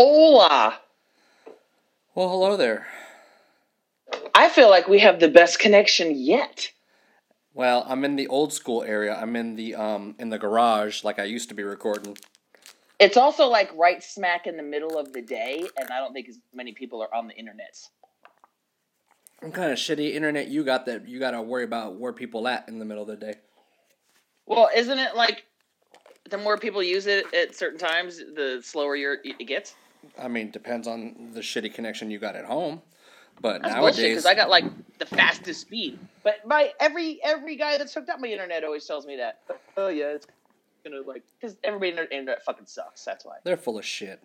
Hola. Well, hello there. I feel like we have the best connection yet. Well, I'm in the old school area. I'm in the um in the garage like I used to be recording. It's also like right smack in the middle of the day, and I don't think as many people are on the internet. What kind of shitty internet you got that you got to worry about where people at in the middle of the day? Well, isn't it like the more people use it at certain times, the slower your it gets? I mean, depends on the shitty connection you got at home. But That's nowadays, because I got like the fastest speed. But my every every guy that's hooked up my internet always tells me that. Oh yeah, it's gonna like because everybody in the internet fucking sucks. That's why. they're full of shit.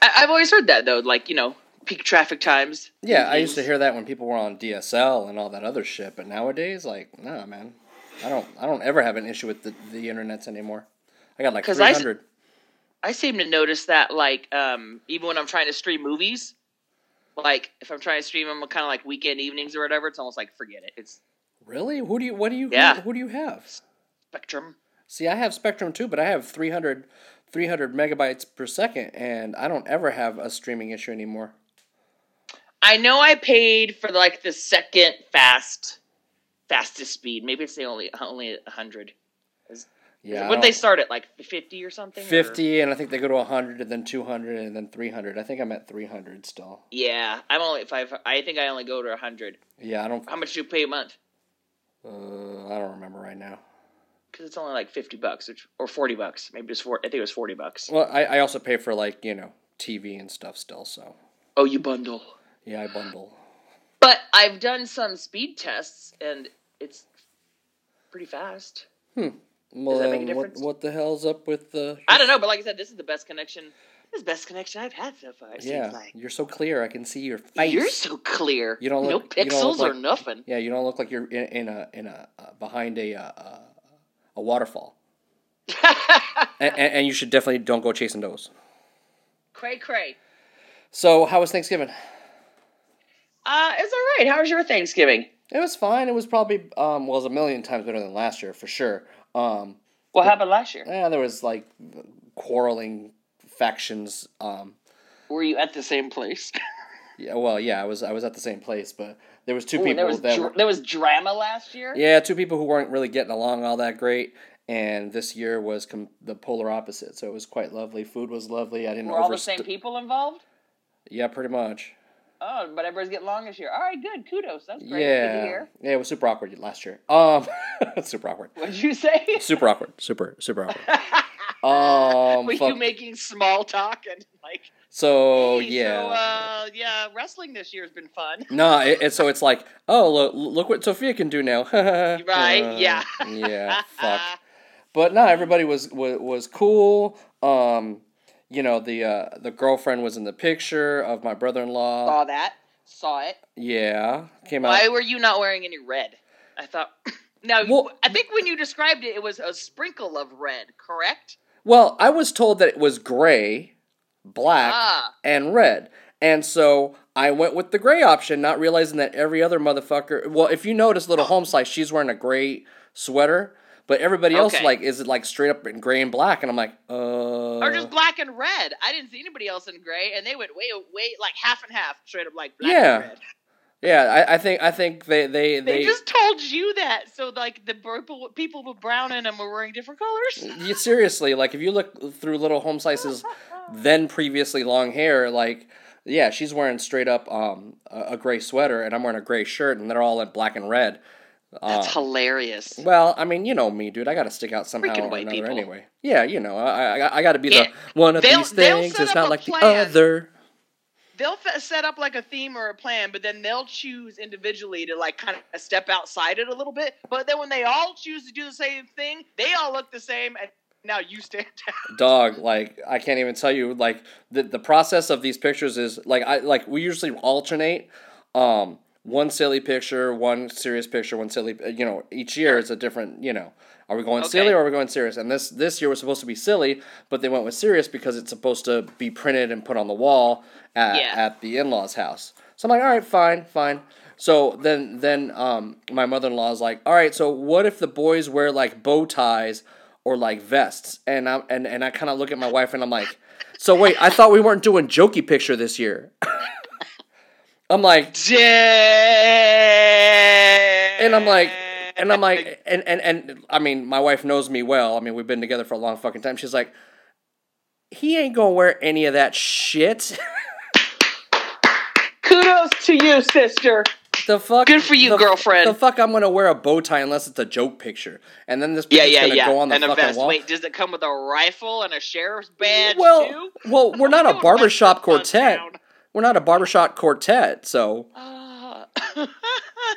I, I've always heard that though. Like you know, peak traffic times. Yeah, I used to hear that when people were on DSL and all that other shit. But nowadays, like, nah, man, I don't, I don't ever have an issue with the the internets anymore. I got like three hundred. I s- hundred. I seem to notice that like um even when I'm trying to stream movies, like if I'm trying to stream them kind of like weekend evenings or whatever, it's almost like forget it. It's Really? Who do you? What do you? Yeah. Who, who do you have? Spectrum. See, I have Spectrum too, but I have 300, 300 megabytes per second, and I don't ever have a streaming issue anymore. I know I paid for like the second fast fastest speed. Maybe it's the only only hundred. Yeah, Would they start at like fifty or something? or- 50, and I think they go to 100, and then 200, and then 300. I think I'm at 300 still. Yeah, I'm only five. I think I only go to hundred. Yeah, I don't. How much do you pay a month? Uh, I don't remember right now. Because it's only like fifty bucks which, or forty bucks. Maybe it's four. I think it was forty bucks. Well, I, I also pay for like you know TV and stuff still. So Oh, you bundle. yeah, I bundle. But I've done some speed tests, and it's pretty fast. Well, that make a then what what the hell's up with the? I don't know, but like I said, this is the best connection. This is the best connection I've had so far. It Yeah, seems like. you're so clear. I can see your face. You're so clear. You don't no look- don't pixels look or nothing. Yeah, you don't look like you're in, in a in a uh, behind a uh, uh, a waterfall. and, and, and you should definitely don't go chasing those. cray cray. So, how was Thanksgiving? Uh, it's all right. How was your Thanksgiving? It was fine. It was probably um, well, it was a million times better than last year for sure. Um, What happened last year? yeah, there was like quarreling factions. Um, Were you at the same place? yeah, well, yeah, I was I was at the same place, but there was two Ooh, people there was that dr- were, there was drama last year. yeah, two people who weren't really getting along all that great. And this year was com- the polar opposite, so it was quite lovely. Food was lovely. I didn't Were all the same people involved? Yeah, pretty much. Oh, but everybody's getting along this year. All right, good. Kudos. That's great. Yeah, hear. yeah, it was super awkward last year. Um, super awkward. What did you say? Super awkward. Super super awkward. Um, Were fuck. you making small talk and like? so hey, yeah. So, uh, yeah, wrestling this year has been fun. No, it, it, so it's like, oh, look, look what Sophia can do now. Right, Uh, yeah. yeah. Fuck. But no, everybody was was, was cool. Um, you know, the uh, the girlfriend was in the picture of my brother in law. Saw that. Saw it. Yeah, came out. Why were you not wearing any red? I thought. Now, Well- I think when you described it, it was a sprinkle of red, correct? Well, I was told that it was gray, black, Ah. and red. And so I went with the gray option, not realizing that every other motherfucker. Well, if you notice, little home slice, she's wearing a gray sweater, but everybody else Okay. like is it like straight up in gray and black, and I'm like, uh. Or just black and red. I didn't see anybody else in gray, and they went way, way, like half and half, straight up like black Yeah. and red. yeah, I, I think I think they they They, they. just told you that, so like the people, people with brown in them were wearing different colors. Yeah, seriously, like if you look through little home slices, then previously long hair, like yeah, she's wearing straight up um a, a gray sweater, and I'm wearing a gray shirt, and they're all in black and red. That's Uh, hilarious. Well, I mean, you know me, dude. I got to stick out somehow Freaking or another people. anyway. Yeah, you know, I I, I got to be Yeah, the one of they'll- these things. It's not like the other. They'll f- set up like a theme or a plan, but then they'll choose individually to like kind of step outside it a little bit. But then when they all choose to do the same thing, they all look the same, and now you stand out. Dog, like I can't even tell you. Like the the process of these pictures is like I like we usually alternate. Um, one silly picture, one serious picture, one silly. You know, each year is a different. You know, are we going silly or are we going serious? And this this year was supposed to be silly, but they went with serious because it's supposed to be printed and put on the wall at Yeah. at the in law's house. So I'm like, all right, fine, fine. So then then um my mother in law is like, all right, so what if the boys wear like bow ties or like vests? And I and and I kind of look at my wife and I'm like. So wait, I thought we weren't doing jokey picture this year. I'm like, and I'm like, and I'm like, and, and and I mean, my wife knows me well. I mean, we've been together for a long fucking time. She's like, he ain't gonna wear any of that shit. kudos to you, sister. the fuck? Good for you, the, girlfriend. The fuck? I'm gonna wear a bow tie unless it's a joke picture, and then this Yeah, yeah, gonna yeah. go on the and a fucking vest. wall. Wait, does it come with a rifle and a sheriff's badge well, too? well, we're not a barbershop quartet. Sundown. We're not a barbershop quartet, so Ah.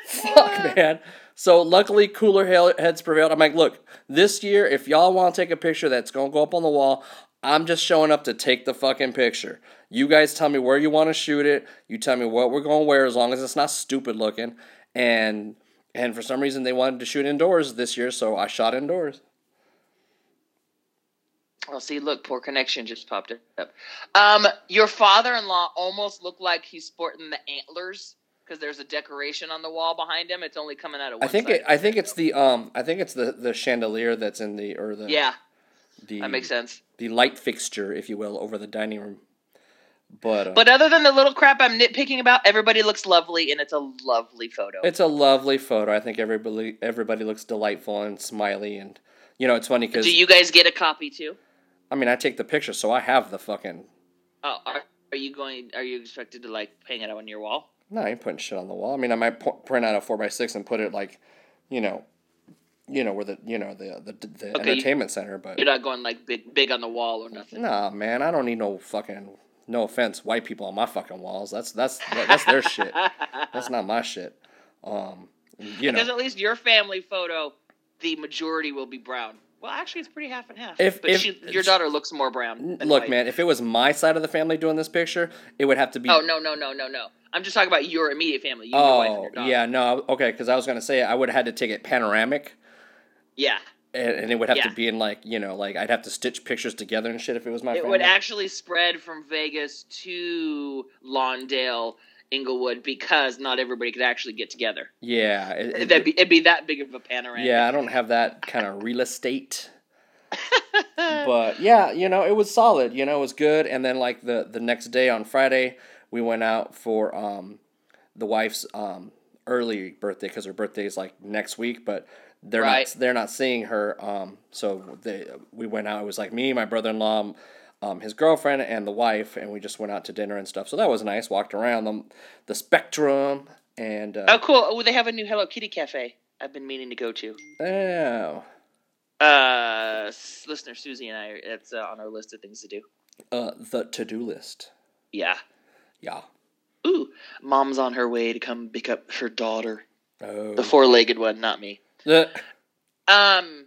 fuck, man. So luckily, cooler heads prevailed. I'm like, look, this year, if y'all want to take a picture that's gonna go up on the wall, I'm just showing up to take the fucking picture. You guys tell me where you want to shoot it. You tell me what we're gonna wear, as long as it's not stupid looking. And and for some reason, they wanted to shoot indoors this year, so I shot indoors. Oh, see, look, poor connection just popped up. Um, your father-in-law almost looked like he's sporting the antlers because there's a decoration on the wall behind him. It's only coming out of one I think it, I think it's the um I think it's the the chandelier that's in the or the yeah, the that makes sense. the light fixture, if you will, over the dining room. But, uh, But other than the little crap I'm nitpicking about, everybody looks lovely, and it's a lovely photo. it's a lovely photo. I think everybody everybody looks delightful and smiley, and you know it's funny because Do you guys get a copy too? I mean I take the picture, so I have the fucking. Oh, are, are you going? Are you expected to like hang it on your wall? No, I ain't putting shit on the wall. I mean I might print out a four x six and put it like, you know, you know where the you know the the, the Okay, you- entertainment center, but You're not going like big, big on the wall or nothing. Nah, man, I don't need no fucking. No offense, white people on my fucking walls. That's that's that's their shit. That's not my shit. Um, you Because know, at least your family photo, the majority will be brown. Well, actually, it's pretty half and half. If- but if- she, your daughter looks more brown. than look, white. man, if it was my side of the family doing this picture, it would have to be. Oh no, no, no, no, no. I'm just talking about your immediate family. You, your wife, and Oh, your yeah, no, okay, because I was gonna say I would have had to take it panoramic, yeah. and, and it would have Yeah. to be in like you know, like I'd have to stitch pictures together and shit if it was my It family. would actually spread from Vegas to Lawndale, Inglewood, because not everybody could actually get together. yeah, it- That'd be, it'd be that big of a panorama. yeah, I don't have that kind of real estate. but yeah, you know, it was solid. You know, it was good. And then like the the next day on Friday, we went out for um the wife's um early birthday because her birthday is like next week, but they're Right. not they're not seeing her. Um, so they we went out. It was like me, my brother in law. Um, his girlfriend and the wife, and we just went out to dinner and stuff. So that was nice. Walked around the, the Spectrum, and uh, Oh, cool. Oh, they have a new Hello Kitty cafe. I've been meaning to go to. oh, Uh, listener Susie and I, it's uh, on our list of things to do. uh, the to do list. Yeah. Yeah. Ooh, mom's on her way to come pick up her daughter, Oh. the four-legged one, not me. Uh, Um,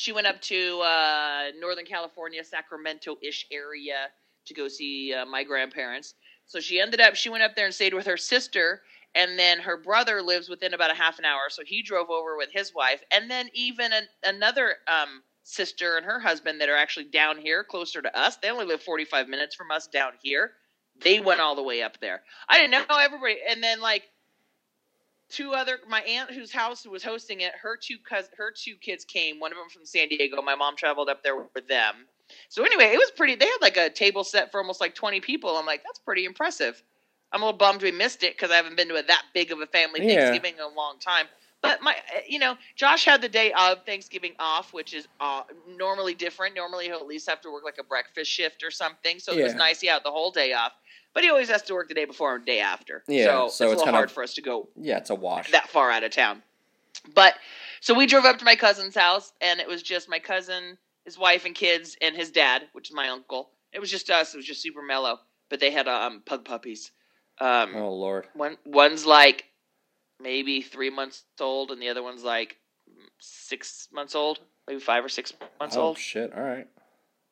she went up to uh, Northern California, Sacramento-ish area to go see uh, my grandparents. So she ended up, she went up there and stayed with her sister, and then her brother lives within about a half an hour, so he drove over with his wife, and then even an, another um, sister and her husband that are actually down here, closer to us. They only live forty-five minutes from us down here. They went all the way up there. I didn't know everybody, and then like two other my aunt whose house was hosting it her two cous her two kids came one of them from san diego my mom traveled up there with them. So anyway it was pretty they had like a table set for almost like 20 people. I'm like that's pretty impressive. I'm a little bummed we missed it because i haven't been to a, that big of a family Yeah. thanksgiving in a long time. But my uh, you know josh had the day of thanksgiving off which is uh, normally different. Normally he'll at least have to work like a breakfast shift or something. So it was nice he had the whole day off but he always has to work the day before and day after Yeah, so, so it's it's a little kind hard for us to go yeah, it's a wash. that far out of town. But so we drove up to my cousin's house, and it was just my cousin, his wife, and kids, and his dad, which is my uncle. It was just us. It was just super mellow. But they had um, pug puppies. Um, oh lord. one one's like maybe three months old, and the other one's like six months old, maybe five or six months Oh old. shit. All right.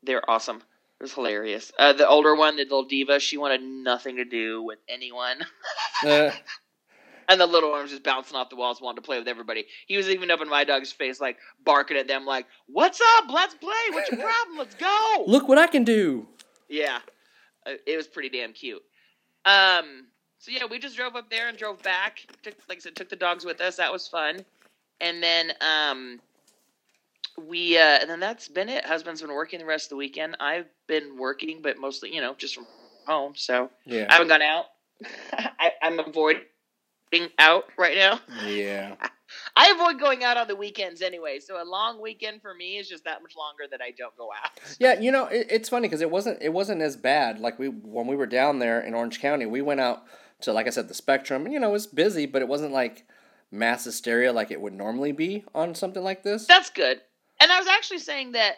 They're awesome. It was hilarious. Uh, the older one, the little diva, she wanted nothing to do with anyone. Uh, And the little one was just bouncing off the walls, wanting to play with everybody. He was even up in my dog's face, like barking at them, like, "What's up? Let's play. What's your problem? Let's go." look what I can do. Yeah, Uh, it was pretty damn cute. Um, so yeah, we just drove up there and drove back. Took, like I said, took the dogs with us. That was fun. And then um, we uh, and then that's been it. Husband's been working the rest of the weekend. I've been working, but mostly you know just from home. So yeah. I haven't gone out. I, I'm avoiding out right now. Yeah. I avoid going out on the weekends anyway. So a long weekend for me is just that much longer that I don't go out. Yeah, you know, it, it's funny because it wasn't it wasn't as bad. Like we when we were down there in Orange County, we went out to like I said the Spectrum. and, You know, it was busy, but it wasn't like mass hysteria like it would normally be on something like this. That's good. And I was actually saying that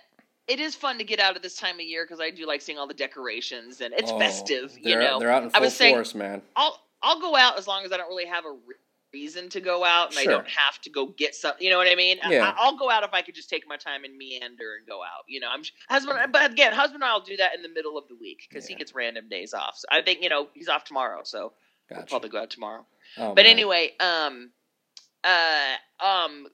it is fun to get out at this time of year because I do like seeing all the decorations and it's Oh, festive. You know, they're out in I full was saying- force, man. I'll I'll go out as long as I don't really have a re- reason to go out and Sure. I don't have to go get something. You know what I mean? I- Yeah. I, will go out if I could just take my time and meander and go out. You know, I'm husband, but again, husband and I'll do that in the middle of the week because Yeah. he gets random days off. So I think you know he's off tomorrow, so we'll probably go out tomorrow. Oh, But man. anyway, um, uh, um,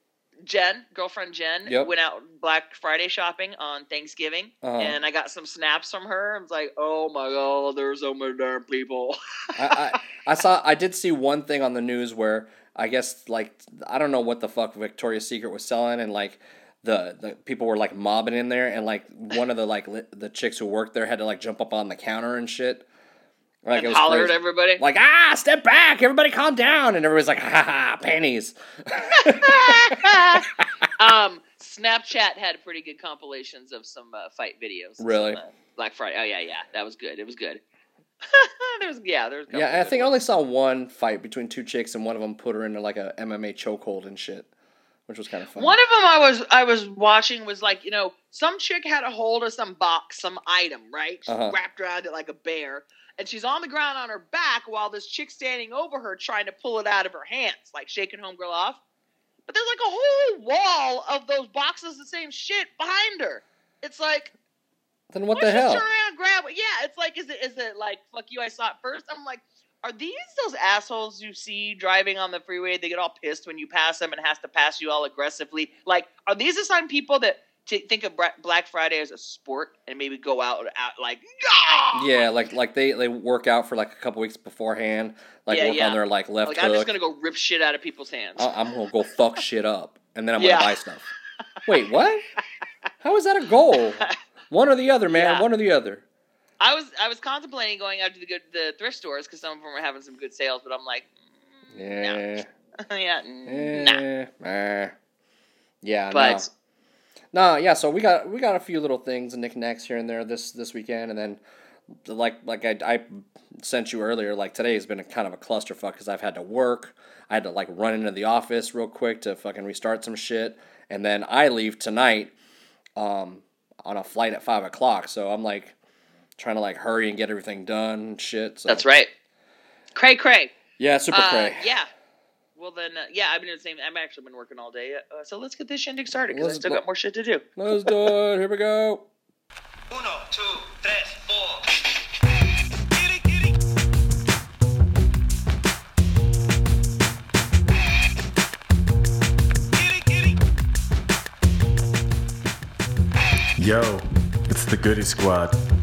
Jen, girlfriend Jen, Yep. went out Black Friday shopping on Thanksgiving, Uh-huh. and I got some snaps from her. I was like, "Oh my god, there's so many damn people." I, I I saw I did see one thing on the news where I guess like I don't know what the fuck Victoria's Secret was selling and like the, the people were like mobbing in there and like one of the like li- the chicks who worked there had to like jump up on the counter and shit. Like and holler at everybody. Like ah, step back, everybody calm down, and everybody's like ha ha pennies. um, Snapchat had pretty good compilations of some uh, fight videos. Really? some, uh, Black Friday. Oh yeah, yeah, that was good. It was good. there was yeah, there was. Yeah, I think I only saw one fight between two chicks and one of them put her into like a MMA chokehold and shit, which was kind of fun. One of them I was I was watching was like you know some chick had a hold of some box some item right she Uh-huh. wrapped around it like a bear and she's on the ground on her back while this chick standing over her trying to pull it out of her hands like shaking homegirl off but there's like a whole wall of those boxes the same shit behind her it's like then what the hell? turn around grab it yeah it's like is it is it like fuck you I saw it first I'm like are these those assholes you see driving on the freeway? They get all pissed when you pass them and has to pass you all aggressively. Like, are these the sign people that think of Black Friday as a sport and maybe go out, out like, "Gah!" Yeah, like like they they work out for like a couple weeks beforehand, like Yeah, work yeah. on their like left like hook. I'm just gonna go rip shit out of people's hands. I- I'm gonna go fuck shit up, and then I'm Yeah. gonna buy stuff. Wait, what? How is that a goal? One or the other, man. Yeah. One or the other. I was I was contemplating going out to the good the thrift stores because some of them were having some good sales, but I'm like, Yeah. yeah, mm, nah. Eh, eh. Yeah. But no. No, yeah. So we got we got a few little things and knickknacks here and there this this weekend, and then like like I, I sent you earlier. Like today has been a kind of a clusterfuck because I've had to work. I had to like run into the office real quick to fucking restart some shit, and then I leave tonight, um, on a flight at five o'clock. So I'm like trying to like hurry and get everything done and shit. So that's right. Cray cray. Yeah, super Uh, cray. yeah. Well then, uh, yeah, I've been doing the same. I've actually been working all day, uh, so let's get this shindig started because I still go. got more shit to do. Let's do it. Here we go. Uno, two, tres, four. Yo, it's the Goody Squad.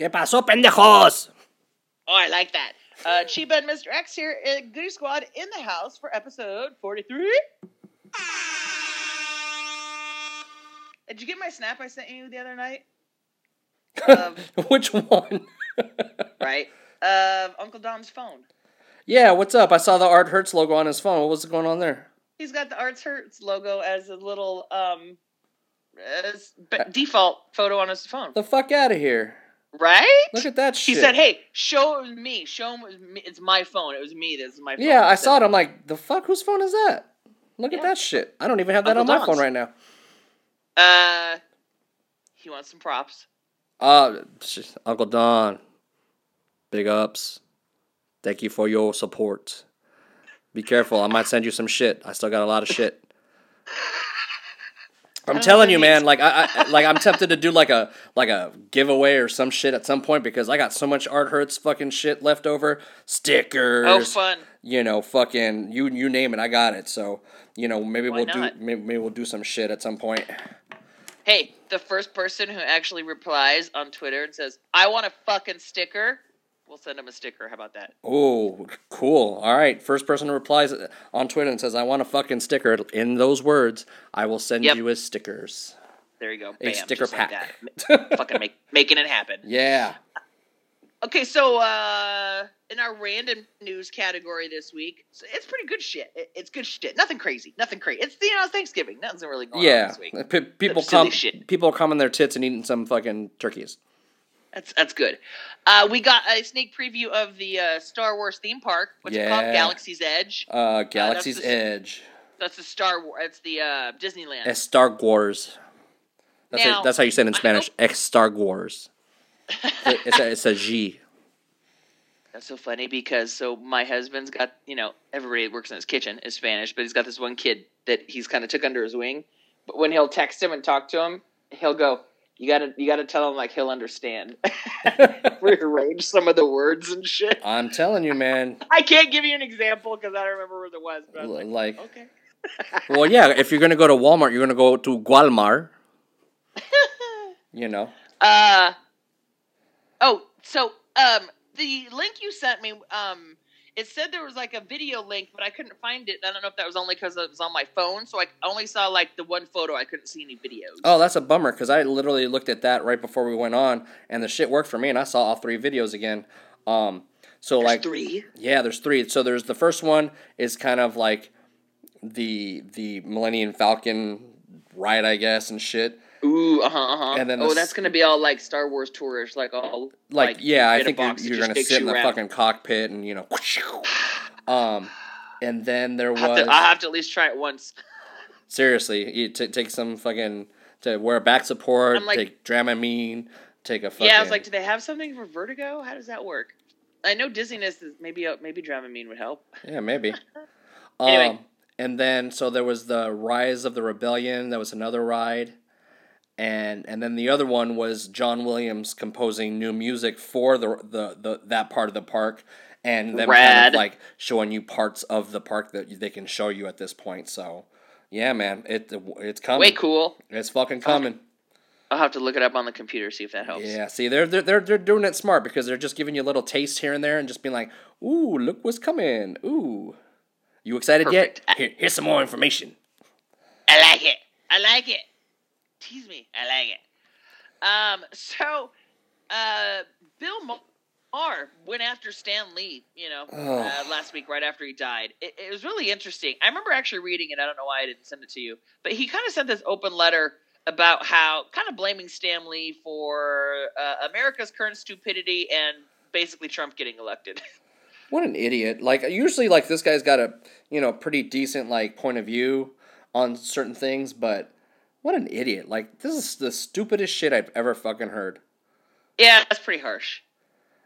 ¿Qué pasó, pendejos? Oh, I like that. Uh, Cheeba and Mr. X here at Goody Squad in the house for episode 43. Did you get my snap I sent you the other night? Of, Which one? right? Of Uncle Dom's phone. yeah, what's up? I saw the Art Hurtz logo on his phone. What was going on there? He's got the Arts Hurtz logo as a little um as b- default photo on his phone. The fuck out of here. Right? Look at that shit. He said, "Hey, show me. Show him me. it's my phone. It was me. This is my phone." Yeah, I saw it. I'm like, the fuck? Whose phone is that? Look at that shit. I don't even have that Uncle on my phone right now. Uh, he wants some props. Uh, Uncle Don. Big ups. Thank you for your support. Be careful. I might send you some shit. I still got a lot of shit. I'm don't telling you, man. Like I, I, like I'm tempted to do like a like a giveaway or some shit at some point because I got so much Art Hurtz fucking shit left over. Oh, Stickers. Oh, fun. you know, fucking you you name it, I got it. So you know, maybe Why we'll not? do maybe, maybe we'll do some shit at some point. Hey, the first person who actually replies on Twitter and says, "I want a fucking sticker," we'll send him a sticker. How about that? Oh, cool. All right. First person who replies on Twitter and says, I want a fucking sticker in those words, I will send Yep. you as stickers. There you go. A sticker like pack. that. fucking make, making it happen. Yeah. Okay, so uh, in our random news category this week, it's pretty good shit. It's good shit. Nothing crazy. Nothing crazy. It's you know Thanksgiving. Nothing's really going on Yeah. this week. P- people come people come in their tits and eating some fucking turkeys. That's that's good. Uh, we got a sneak preview of the uh, Star Wars theme park. What's it called? Galaxy's Edge. Uh, Galaxy's the- Edge. That's the Star Wars. It's the uh, Disneyland. Es Star Wars. That's, Now, it, that's how you say it in Spanish. hope- Ex Star Wars. it's, a, it's a G. That's so funny because so my husband's got you know everybody that works in his kitchen is Spanish, but he's got this one kid that he's kind of took under his wing. But when he'll text him and talk to him, he'll go, "You gotta you gotta tell him like he'll understand." Rearrange some of the words and shit. I'm telling you, man. I can't give you an example because I don't remember where it was. But I was like, Like, okay. well, yeah. If you're gonna go to Walmart, you're gonna go to Gualmar. You know. Uh oh, so um the link you sent me um it said there was like a video link, but I couldn't find it. I don't know if that was only because it was on my phone, so I only saw like the one photo. I couldn't see any videos. Oh, that's a bummer because I literally looked at that right before we went on, and the shit worked for me, and I saw all three videos again. Um, so There's like, three. yeah, there's three. So there's the first one is kind of like the the Millennium Falcon ride, I guess, and shit. Ooh, uh huh, uh huh. And then the oh, that's gonna be all like Star Wars tourish, like all Like, yeah, I think you're, you're gonna sit in the around. fucking cockpit and you know, um, and then there I have, was to, I have to at least try it once. seriously, you t- take some fucking to wear back support, I'm like- take Dramamine, take a fucking Yeah, I was like, do they have something for vertigo? How does that work? I know dizziness is maybe uh, maybe Dramamine would help. Yeah, maybe. Anyway. Um, and then so there was the Rise of the Rebellion. That was another ride, and and then the other one was John Williams composing new music for the the, the that part of the park, and then kind of like showing you parts of the park that they can show you at this point. So, yeah, man, it it's coming. Way cool. It's fucking coming. I'll have to look it up on the computer see if that helps. Yeah, see, they're, they're they're they're doing it smart because they're just giving you a little taste here and there and just being like, "Ooh, look what's coming! Ooh, you excited Perfect. yet? Here, here's some more information." I like it. I like it. Tease me. I like it. Um. So, uh, Bill Maher went after Stan Lee. You know, Oh. uh, last week right after he died. It, it was really interesting. I remember actually reading it. I don't know why I didn't send it to you, but he kind of sent this open letter about how kind of blaming Stan Lee for uh, America's current stupidity and basically Trump getting elected. What an idiot! Like usually, like this guy's got a you know pretty decent like point of view on certain things, but what an idiot! Like this is the stupidest shit I've ever fucking heard. yeah, that's pretty harsh.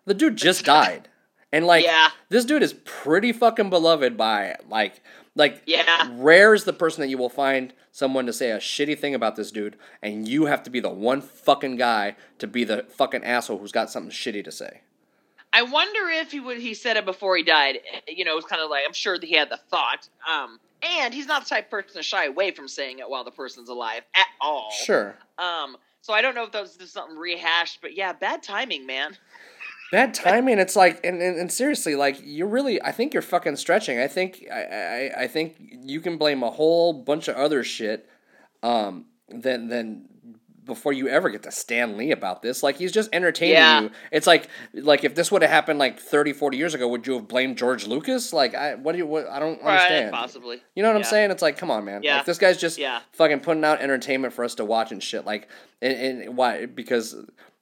The dude just died, and like Yeah. this dude is pretty fucking beloved by like like Yeah. rare is the person that you will find someone to say a shitty thing about this dude, and you have to be the one fucking guy to be the fucking asshole who's got something shitty to say. I wonder if he would he said it before he died. You know, it was kind of like I'm sure that he had the thought. Um, and he's not the type of person to shy away from saying it while the person's alive at all. Sure. Um, so I don't know if that was just something rehashed, but yeah, bad timing, man. Bad timing. It's like, and, and, and seriously, like you're really. I think you're fucking stretching. I think I, I I think you can blame a whole bunch of other shit, um, than than before you ever get to Stan Lee about this. Like he's just entertaining Yeah. you. It's like like if this would have happened like 30, 40 years ago, would you have blamed George Lucas? Like I what do you what I don't understand. Possibly. You know what I'm saying? It's like, come on, man. Yeah. Like this guy's just Yeah. fucking putting out entertainment for us to watch and shit. Like, and, and why? Because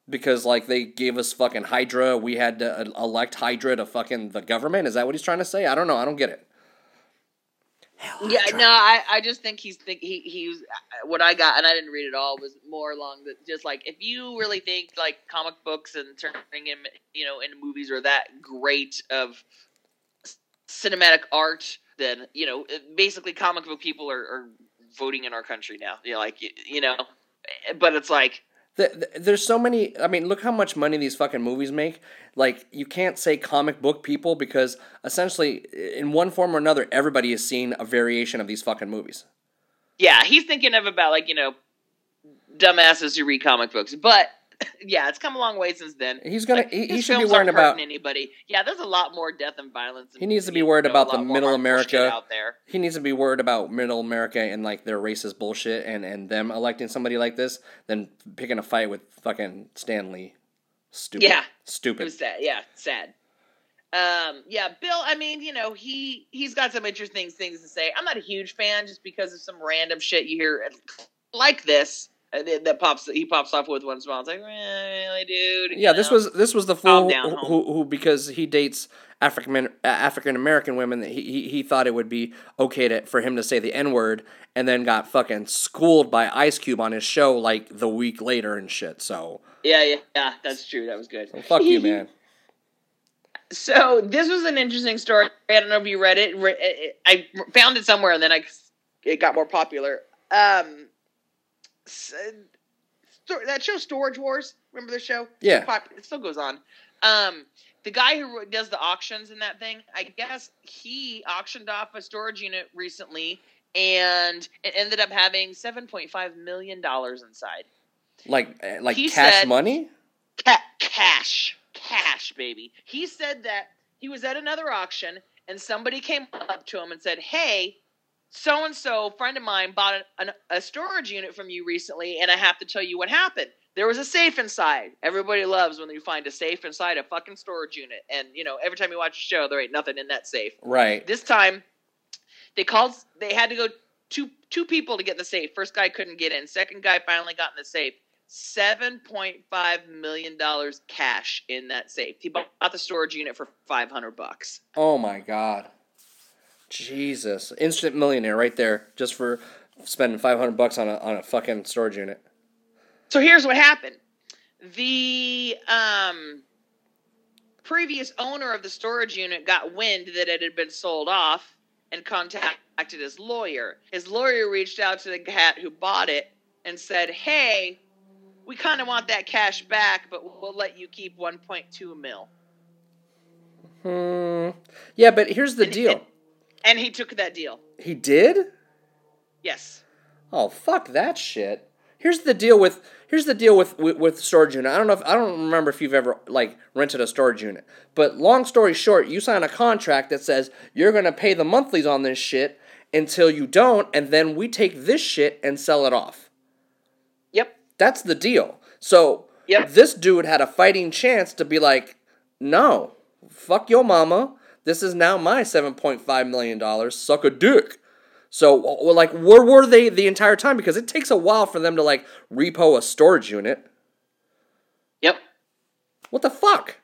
because like they gave us fucking Hydra, we had to uh, elect Hydra to fucking the government. Is that what he's trying to say? I don't know. I don't get it. Yeah, no, I, I just think he's think he he was what I got, and I didn't read it all. Was more along the just like if you really think like comic books and turning him you know into movies are that great of cinematic art, then you know basically comic book people are, are voting in our country now. You know, like y- you know, but it's like Th- th- There's so many. I mean, look how much money these fucking movies make. Like, you can't say comic book people because essentially, in one form or another, everybody has seen a variation of these fucking movies. yeah, he's thinking of about like you know dumbasses who read comic books. But yeah, it's come a long way since then. He's gonna. Like, he, he should be worrying about. anybody. Yeah, there's a lot more death and violence. He needs to be worried about the middle America. out there. He needs to be worried about middle America and like their racist bullshit and and them electing somebody like this than picking a fight with fucking Stan Lee. Stupid. Yeah. It Stupid. was sad. Yeah, sad. Um, yeah, Bill. I mean, you know, he he's got some interesting things to say. I'm not a huge fan just because of some random shit you hear like this that, that pops he pops off with one a. It's like, really, dude? Yeah, this was this was the fool down, who, who, who because he dates African African American women that he, he he thought it would be okay to for him to say the N word and then got fucking schooled by Ice Cube on his show like the week later and shit. So yeah, yeah, yeah. That's true. That was good. fuck you, man. So this was an interesting story. I don't know if you read it. I found it somewhere, and then I it got more popular. Um, that show Storage Wars. Remember the show? Yeah. It still goes on. Um, the guy who does the auctions in that thing, I guess he auctioned off a storage unit recently, and it ended up having seven point five million dollars inside. Like eh, like He cash said- money. Ca- cash, cash, baby. He said that he was at another auction and somebody came up to him and said, "Hey, so and so, friend of mine, bought an, an, a storage unit from you recently, and I have to tell you what happened. There was a safe inside. Everybody loves when you find a safe inside a fucking storage unit, and you know every time you watch a show, there ain't nothing in that safe. Right. This time, they called. They had to go two two people to get the safe. First guy couldn't get in. Second guy finally got in the safe. Seven point five million dollars cash in that safe. He bought the storage unit for five hundred bucks. Oh my god. Jesus. Instant millionaire right there just for spending 500 bucks on a on a fucking storage unit. So here's what happened. The um, previous owner of the storage unit got wind that it had been sold off and contacted his lawyer. His lawyer reached out to the cat who bought it and said, "Hey, we kind of want that cash back, but we'll let you keep 1.2 mil." Hmm. Yeah, but here's the And- deal. and- And he took that deal. He did? Yes. Oh fuck that shit. Here's the deal with here's the deal with, with with storage unit. I don't know if I don't remember if you've ever like rented a storage unit. But long story short, you sign a contract that says you're gonna pay the monthlies on this shit until you don't, and then we take this shit and sell it off. Yep. That's the deal. So Yep. this dude had a fighting chance to be like, no, fuck your mama. This is now my seven point five million dollars. Suck a dick. So, like, where were they the entire time? Because it takes a while for them to like repo a storage unit. Yep. What the fuck?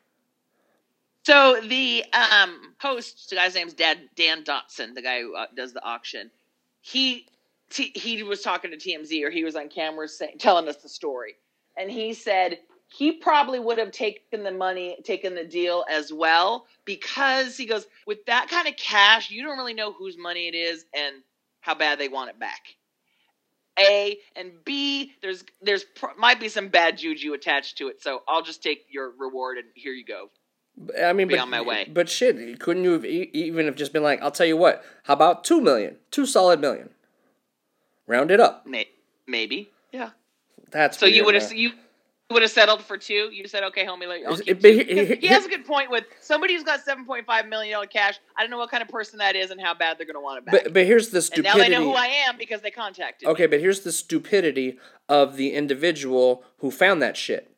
So the um, host, the guy's name's Dan, Dan Dotson, the guy who uh, does the auction. He t- he was talking to TMZ, or he was on camera saying, telling us the story, and he said he probably would have taken the money, taken the deal as well, because he goes with that kind of cash, you don't really know whose money it is and how bad they want it back. A and B, there's there's pr- might be some bad juju attached to it, so I'll just take your reward and here you go. I mean, Be but, on my way. but shit, couldn't you have e- even have just been like, I'll tell you what, how about two million, two solid million, round it up. May- maybe, yeah. That's So you would have you would have settled for two. You said, okay, homie, like, I'll keep but two." he- he- he has a good point with somebody who's got seven point five million dollar cash. I don't know what kind of person that is and how bad they're going to want it back. But but here's the and now stupidity. they know who I am because they contacted. me. Okay, but here's the stupidity of the individual who found that shit.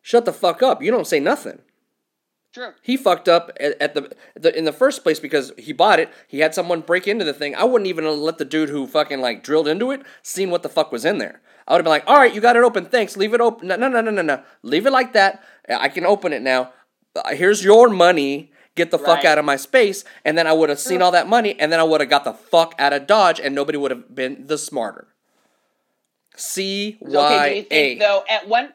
Shut the fuck up. You don't say nothing. True. He fucked up at, at the, the in the first place because he bought it. He had someone break into the thing. I wouldn't even let the dude who fucking like drilled into it seen what the fuck was in there. I would have been like, "All right, you got it open. Thanks. Leave it open. No, no, no, no, no, no. Leave it like that. I can open it now. Uh, Here's your money. Get the fuck out of my space." And then I would have seen all that money, and then I would have got the fuck out of Dodge, and nobody would have been the smarter. C Okay, do you think though at one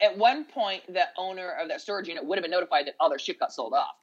at one point the owner of that storage unit would have been notified that all their shit got sold off.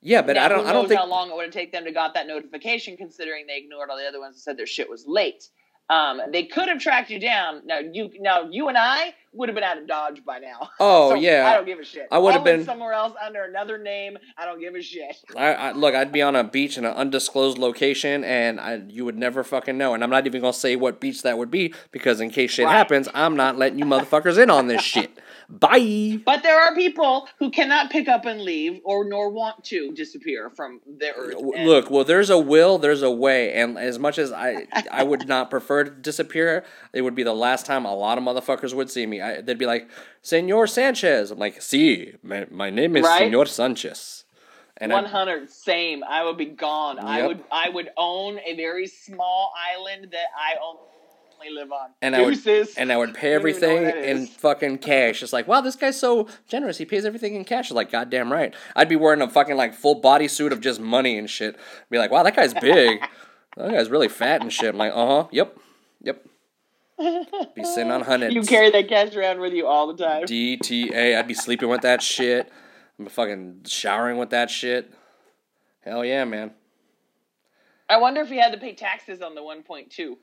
Yeah, but now, I don't. I don't think. how long it would have taken them to got that notification, considering they ignored all the other ones and said their shit was late. Um, they could have tracked you down. Now you, now you and I would have been out of Dodge by now. Oh So, yeah, I don't give a shit. I would have been- somewhere else under another name. I don't give a shit. I, I look. I'd be on a beach in an undisclosed location, and I you would never fucking know. And I'm not even gonna say what beach that would be because in case shit Right. happens, I'm not letting you motherfuckers in on this shit. Bye. But there are people who cannot pick up and leave, or nor want to disappear from the earth. and- Look, well, there's a will, there's a way, and as much as I, I would not prefer to disappear, it would be the last time a lot of motherfuckers would see me. I, they'd be like, "Senor Sanchez." I'm like, "See, my, my name is Right? Senor Sanchez." And I- One hundred, same. I would be gone. I would. I would own a very small island that I only live on. and I would and I would pay You don't even know everything in fucking cash. It's like, wow, this guy's so generous. He pays everything in cash. Like, goddamn right. I'd be wearing a fucking like full bodysuit of just money and shit. Be like, wow, that guy's big. that guy's really fat and shit. I'm like, uh huh, yep, yep. Be sitting on hundreds. you carry that cash around with you all the time. DTA. I'd be sleeping with that shit. I'm fucking showering with that shit. Hell yeah, man. I wonder if he had to pay taxes on the one point two.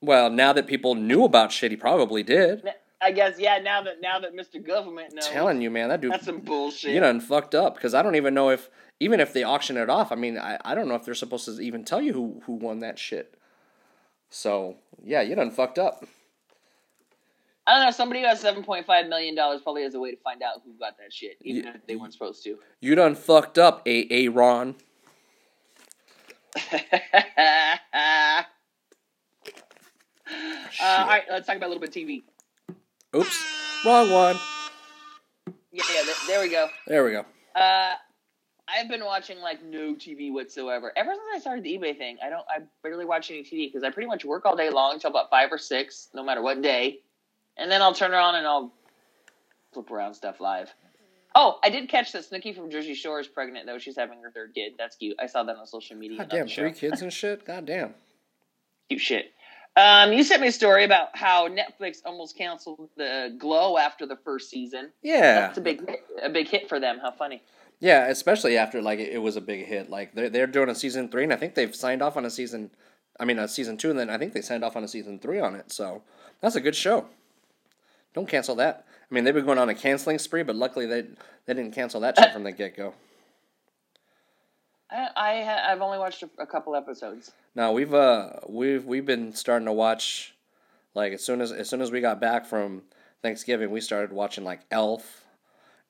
Well, now that people knew about shit, he probably did. I guess yeah. Now that now that Mr. Government knows, Telling you, man, that dude that's some bullshit. you done fucked up because I don't even know if even if they auction it off. I mean, I, I don't know if they're supposed to even tell you who who won that shit. So yeah, you done fucked up. I don't know. Somebody who has seven point five million dollars probably has a way to find out who got that shit, even Yeah. if they weren't supposed to. You done fucked up, a a Ron. uh, all right, let's talk about a little bit of TV. Oops, wrong one. Yeah, yeah, th- there we go. There we go. Uh, I've been watching like no TV whatsoever ever since I started the eBay thing. I don't. I barely watch any TV because I pretty much work all day long until about five or six, no matter what day, and then I'll turn it on and I'll flip around stuff live. Oh, I did catch that Snooki from Jersey Shore is pregnant though. She's having her third kid. That's cute. I saw that on social media. God damn, three kids and shit. God damn. Cute shit. Um, you sent me a story about how Netflix almost canceled the Glow after the first season. Yeah, That's a big, hit- a big hit for them. How funny. yeah. Especially after like it, it was a big hit. Like they're they're doing a season three, and I think they've signed off on a season. I mean, a season two, and then I think they signed off on a season three on it. So that's a good show. Don't cancel that. I mean, they've been going on a canceling spree, but luckily they they didn't cancel that shit from the get go. I, I I've only watched a, a couple episodes. No, we've uh we've we've been starting to watch like as soon as as soon as we got back from Thanksgiving, we started watching like Elf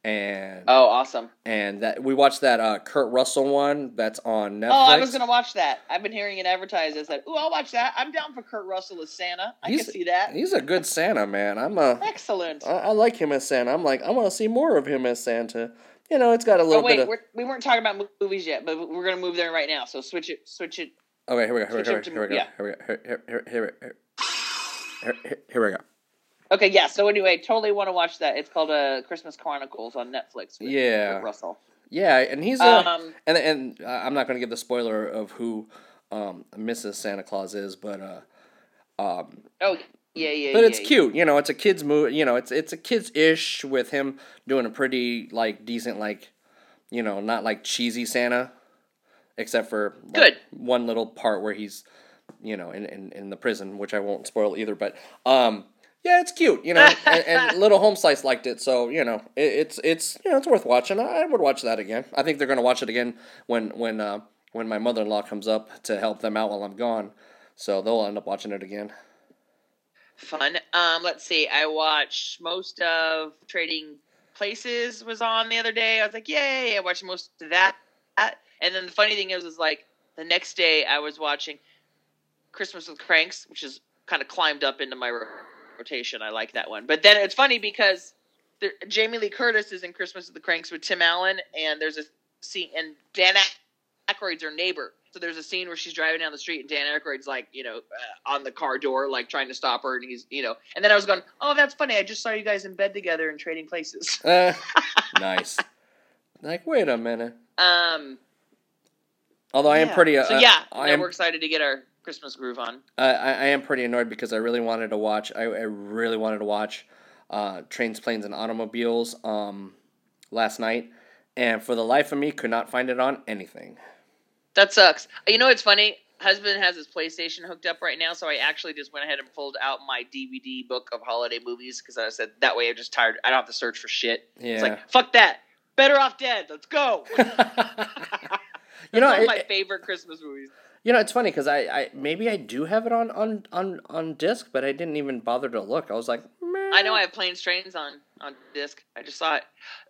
and Oh, awesome! and that we watched that uh Kurt Russell one that's on Netflix. Oh, I was gonna watch that. I've been hearing it advertised as that. Ooh, I'll watch that. I'm down for Kurt Russell as Santa. I He's- can see that. He's a good Santa, man. I'm a Excellent. I, I like him as Santa. I'm like I want to see more of him as Santa. You know, it's got a Oh little wait, bit of we're, we weren't talking about movies yet, but we're gonna move there right now. So switch it, switch it. Okay, here we go. Here we switch go. up to Here we go. yeah. Here we go. Here here here here here- here here- here we go. Okay, yeah. So anyway, totally want to watch that. It's called uh, Christmas Chronicles on Netflix. With Yeah. Russell. Yeah, and he's a Um, and and uh, I'm not going to give the spoiler of who um, Mrs. Santa Claus is, but uh, um, Oh yeah, yeah. but yeah, it's yeah. cute. You know, it's a kids movie. You know, it's it's a kids ish with him doing a pretty like decent like, you know, not like cheesy Santa, except for like, Good. one little part where he's, you know, in, in in the prison, which I won't spoil either. But um, yeah, it's cute. You know, and, and Little Home Slice liked it, so you know, it, it's it's you know it's worth watching. I, would watch that again. I think they're gonna watch it again when when uh, when my mother in law comes up to help them out while I'm gone. So they'll end up watching it again. Fun. Um, let's see. I watched most of Trading Places was on the other day. I was like, yay! I watched most of that. And then the funny thing is, is like the next day I was watching Christmas with Cranks, which is kind of climbed up into my rotation. I like that one. But then it's funny because there, Jamie Lee Curtis is in Christmas with the Cranks with Tim Allen, and there's a scene, and Dan Aykroyd's her neighbor. So there's a scene where she's driving down the street and Dan Aykroyd's like, you know, uh, on the car door, like trying to stop her, and he's, you know, and then I was going, oh, that's funny. I just saw you guys in bed together and trading places. Uh, nice. Like, wait a minute. Um, Although I am yeah. pretty. Uh, so yeah, I am. we're excited to get our Christmas groove on. I, I I am pretty annoyed because I really wanted to watch. I, I really wanted to watch, uh, trains, planes, and automobiles. Um, last night, and for the life of me, could not find it on anything. That sucks. You know, it's funny. husband has his PlayStation hooked up right now, so I actually just went ahead and pulled out my DVD book of holiday movies because I said that way I'm just tired. I don't have to search for shit. Yeah. It's like fuck that. Better off dead. Let's go. you know, one of it- my favorite Christmas movies. you know, it's funny because I, I maybe I do have it on on on on disc, but I didn't even bother to look. I was like, Meh. I know I have Planes Trains on on disc. I just saw it.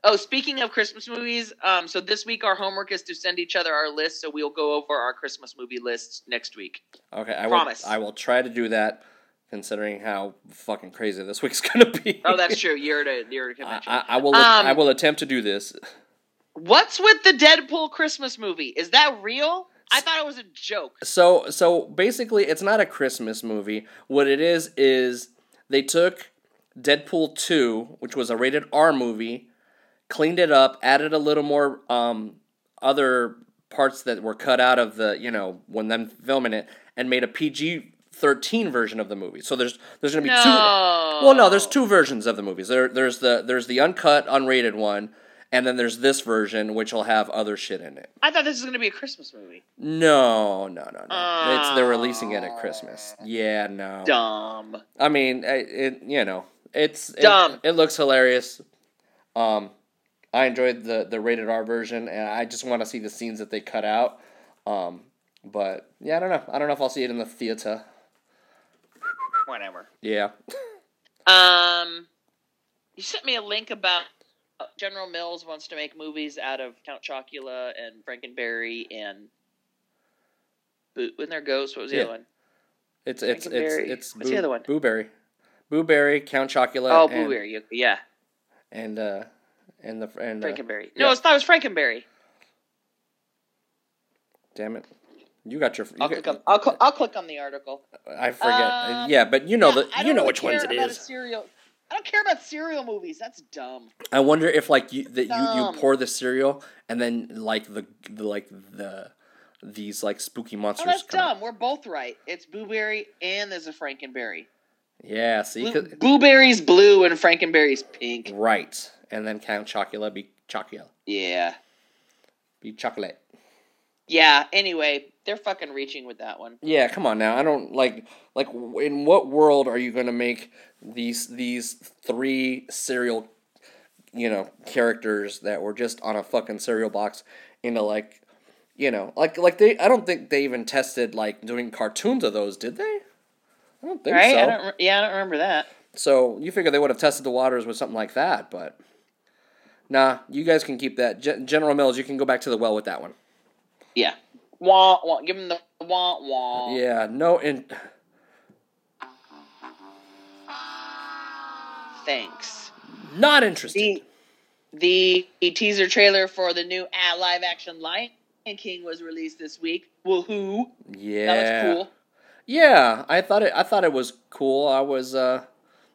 Oh, speaking of Christmas movies, um, so this week our homework is to send each other our list, so we'll go over our Christmas movie lists next week. Okay, I Promise. will. I will try to do that, considering how fucking crazy this week's gonna be. Oh, that's true. Year to year to I, convention. I, I will. Um, I will attempt to do this. What's with the Deadpool Christmas movie? Is that real? I thought it was a joke. So, so basically, it's not a Christmas movie. What it is is they took Deadpool two, which was a rated R movie, cleaned it up, added a little more um, other parts that were cut out of the you know when them filming it, and made a PG thirteen version of the movie. So there's there's gonna be No. two. Well, no, there's two versions of the movies. There, there's the there's the uncut, unrated one, and then there's this version which will have other shit in it. I thought this was going to be a Christmas movie. No, no, no, no. it's they're releasing it at Christmas. Yeah, no. Dumb. I mean, I- it you know, it's Dumb. It looks hilarious. Um, I enjoyed the the rated R version, and I just want to see the scenes that they cut out. Um, but yeah, I don't know. I don't know if I'll see it in the theater. Whatever. Yeah. Um, you sent me a link about uh, General Mills wants to make movies out of Count Chocula and Frankenberry and Boo in their ghost. What was the Yeah. other one? It's it's it's it's What's the other one? Booberry, Booberry, Count Chocula. Oh, and, Blueberry. Yeah, and uh, and the and uh, Frankenberry. No, yeah. I thought it was Frankenberry. damn it, you got your. You I'll got, click on. I'll, cl- I'll click on the article. I forget. Um, yeah, but you know Yeah, the I you don't know really which ones care it about a is. I don't care about cereal movies. That's dumb. I wonder if like you that you, you pour the cereal and then like the, the like the these like spooky Oh, monsters. that's come out. dumb. We're both right. It's Blueberry and there's a Frankenberry. Yeah, see, Blue, 'cause- Blueberry's blue and Frankenberry's pink. right, and then Count Chocula be Chocula Yeah. be chocolate. Yeah. Anyway, they're fucking reaching with that one. Yeah, come on now. I don't like like in what world are you gonna make these these three cereal, you know, characters that were just on a fucking cereal box into like, you know, like like they. I don't think they even tested like doing cartoons of those, did they? I don't think right? so. I don't. Yeah, I don't remember that. So you figure they would have tested the waters with something like that, but nah, you guys can keep that. Gen- General Mills, you can go back to the well with that one. Yeah. Wah wah. Give them the wah wah. Yeah, no, in Thanks. not interested. The the teaser trailer for the new uh, live action Lion King was released this week. Woohoo! Yeah, That was cool. Yeah, I thought it. I thought it was cool. I was. uh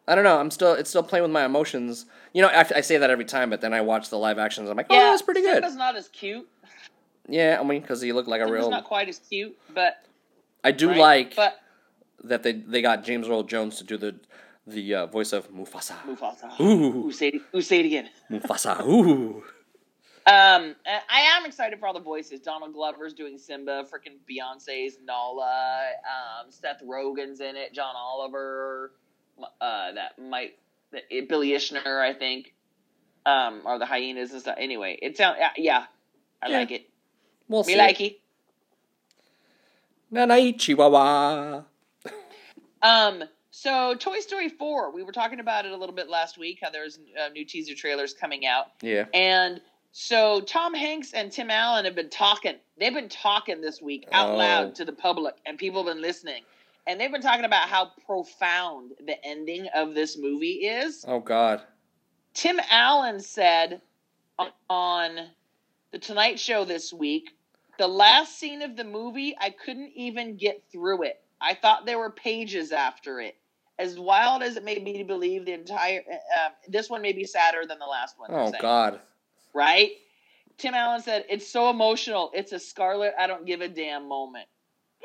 I don't know. I'm still. It's still playing with my emotions. You know, I, I say that every time, but then I watch the live actions. I'm like, oh, Yeah, that's pretty good. Simba's not as cute. Yeah, I mean, because he looked like a Simba's real. not quite as cute, but I do right? like But that they they got James Earl Jones to do the the uh, voice of Mufasa. Mufasa. Ooh, Ooh, say it, ooh, say it again. Mufasa. Ooh. Um, I am excited for all the voices. Donald Glover's doing Simba. Freaking Beyonce's Nala. Um, Seth Rogen's in it. John Oliver. Uh, that might that, Billy Eichner, I think. Um, or the hyenas and stuff. Anyway, it sounds yeah, yeah. I Yeah. like it. We'll Me see. like it. Nanai Chihuahua. Um, so Toy Story four. We were talking about it a little bit last week. How there's uh, new teaser trailers coming out. Yeah. And so Tom Hanks and Tim Allen have been talking. They've been talking this week out Oh. loud to the public, and people have been listening. And they've been talking about how profound the ending of this movie is. Oh God. Tim Allen said on- the Tonight Show this week, the last scene of the movie, I couldn't even get through it. I thought there were pages after it. As wild as it made me to believe, the entire uh, this one may be sadder than the last one. Oh God. Right? Tim Allen said, It's so emotional. It's a Scarlet, I don't give a damn moment.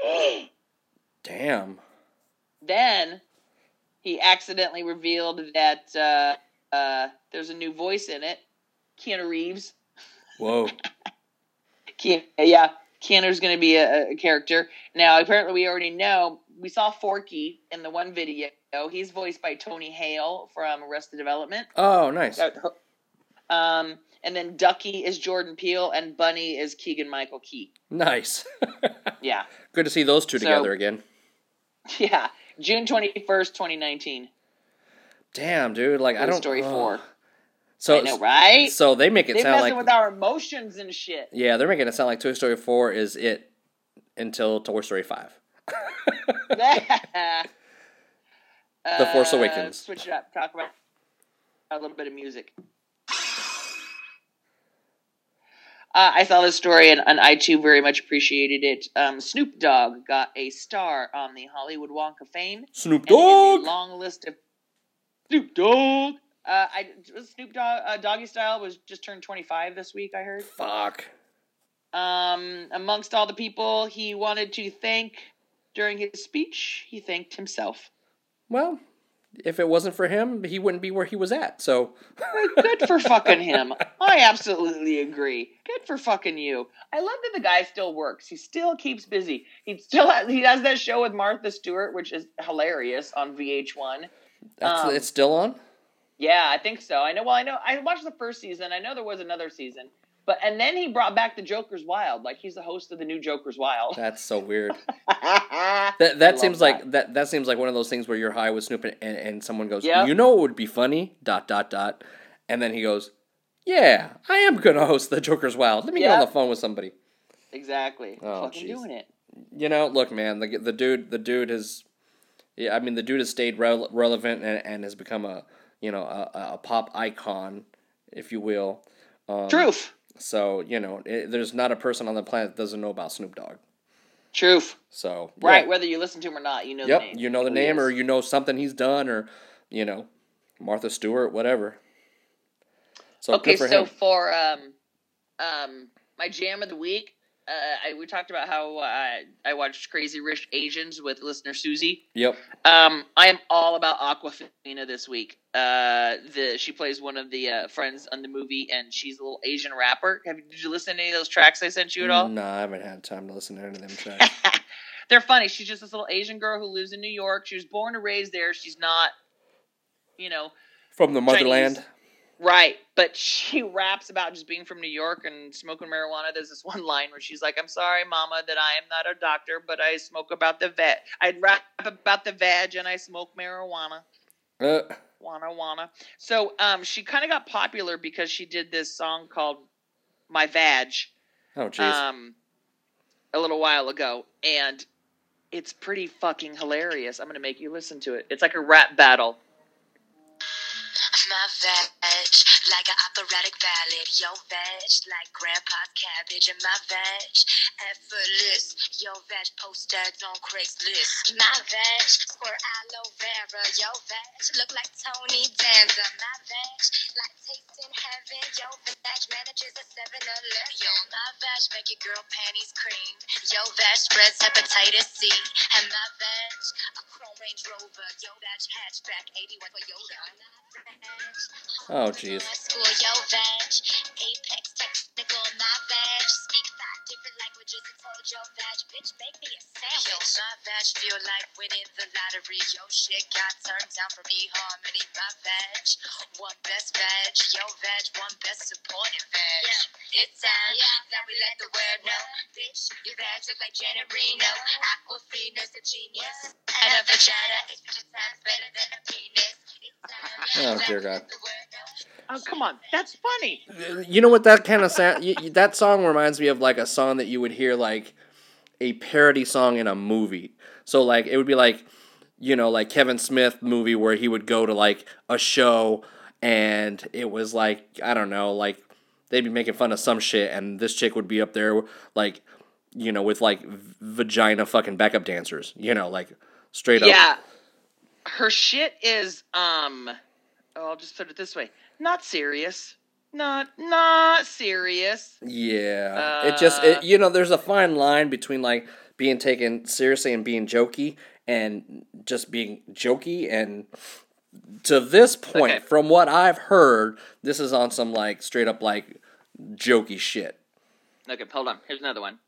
Damn. then he accidentally revealed that uh, uh, there's a new voice in it Keanu Reeves. Whoa. Keanu, yeah. Keanu's going to be a, a character. Now, apparently, we already know. We saw Forky in the one video. He's voiced by Tony Hale from Arrested Development. Oh, nice. Um, and then Ducky is Jordan Peele, and Bunny is Keegan Michael Key. Nice. Yeah, Good to see those two So- together again. yeah. June twenty first, twenty nineteen. Damn, dude. Like I Toy don't. Story oh. four. So I know, right? So they make it They're sound messing like with our emotions and shit. yeah, they're making it sound like Toy Story four is it until Toy Story five. the Force uh, Awakens. Switch it up. Talk about a little bit of music. Uh, I saw this story and, and I too very much appreciated it. Um, Snoop Dogg got a star on the Hollywood Walk of Fame. Snoop Dogg. long list of Snoop Dogg. Uh, I Snoop Dogg uh, Doggy Style was just turned twenty five this week. I heard. Fuck. Um, amongst all the people he wanted to thank during his speech, he thanked himself. Well, if it wasn't for him, he wouldn't be where he was at. So Good for fucking him. I absolutely agree. Good for fucking you. I love that the guy still works. He still keeps busy. He still has, he has that show with Martha Stewart, which is hilarious on VH1. that's Um, it's still on. Yeah, I think so. I know. Well, I know. I watched the first season. I know there was another season, but and then he brought back the Joker's Wild. Like he's the host of the new Joker's Wild. That's so weird. that That that seems like that that seems like one of those things where you're high with Snoop and, and, and someone goes, Yep. you know what would be funny? Dot dot dot, and then he goes, yeah, I am gonna host the Joker's Wild. Let me get on the phone with somebody. exactly. Oh, fucking jeez. doing it. You know, look, man, the the dude the dude has, yeah, I mean the dude has stayed rel- relevant and, and has become a you know a, a pop icon, if you will. Um, Truth. So you know, it, there's not a person on the planet that doesn't know about Snoop Dogg. Truth. So Right. Whether you listen to him or not, you know Yep, the name. you know the name, or you know something he's done, or you know Martha Stewart, whatever. So okay, for so him. for um, um, my jam of the week, uh, I, we talked about how uh, I watched Crazy Rich Asians with listener Susie. Yep. Um, I am all about Awkwafina this week. Uh, the she plays one of the uh, friends on the movie, and she's a little Asian rapper. Have did you listen to any of those tracks I sent you at all? No, I haven't had time to listen to any of them tracks. They're funny. She's just this little Asian girl who lives in New York. She was born and raised there. She's not, you know, From the motherland. Chinese. Right, but she raps about just being from New York and smoking marijuana. There's this one line where she's like, "I'm sorry, Mama, that I am not a doctor, but I smoke about the vet. I rap about the veg and I smoke marijuana." Uh, Wanna wanna. So, um, she kind of got popular because she did this song called "My Vag," oh jeez. um, a little while ago, and it's pretty fucking hilarious. I'm gonna make you listen to it. It's like a rap battle. My veg, like an operatic ballad. Yo, veg, like grandpa's cabbage. And my veg, effortless. Yo, veg, post ads on Craigslist. My veg, squirt aloe vera. Yo, veg, look like Tony Danza. My veg, like tasting heaven. Yo, veg, manages a 7-Eleven. Yo, my veg, make your girl panties cream. Yo, veg, spreads hepatitis C. And my veg, a chrome Range Rover. Yo, veg, hatchback, 81 Toyota. Oh, jeez. School, yo, veg. Apex technical, my veg. Speak five different languages and told yo, veg. Bitch, make me a sandwich. Yo, my veg feel like winning the lottery. Yo, shit got turned down from eHarmony. My veg. One best veg. Yo, veg. One best supporting veg. It's time that we let the world know. Bitch, your veg look like Janet Reno. Awkwafina's a genius. And a vagina is 50 times better than a penis. It's time Oh, dear God. the world know. Oh, come on, that's funny. You know what that kind of sound? that song reminds me of like a song that you would hear like a parody song in a movie. So like it would be like you know like Kevin Smith movie where he would go to like a show and it was like I don't know like they'd be making fun of some shit and this chick would be up there like you know with like vagina fucking backup dancers. You know like straight up. Yeah. Her shit is um oh, I'll just put it this way. Not serious. Not not serious. Yeah, it just it, Uh, you know there's a fine line between like being taken seriously and being jokey, and just being jokey. And to this point, Okay. from what I've heard, this is on some like straight up like jokey shit. Okay, hold on. Here's another one.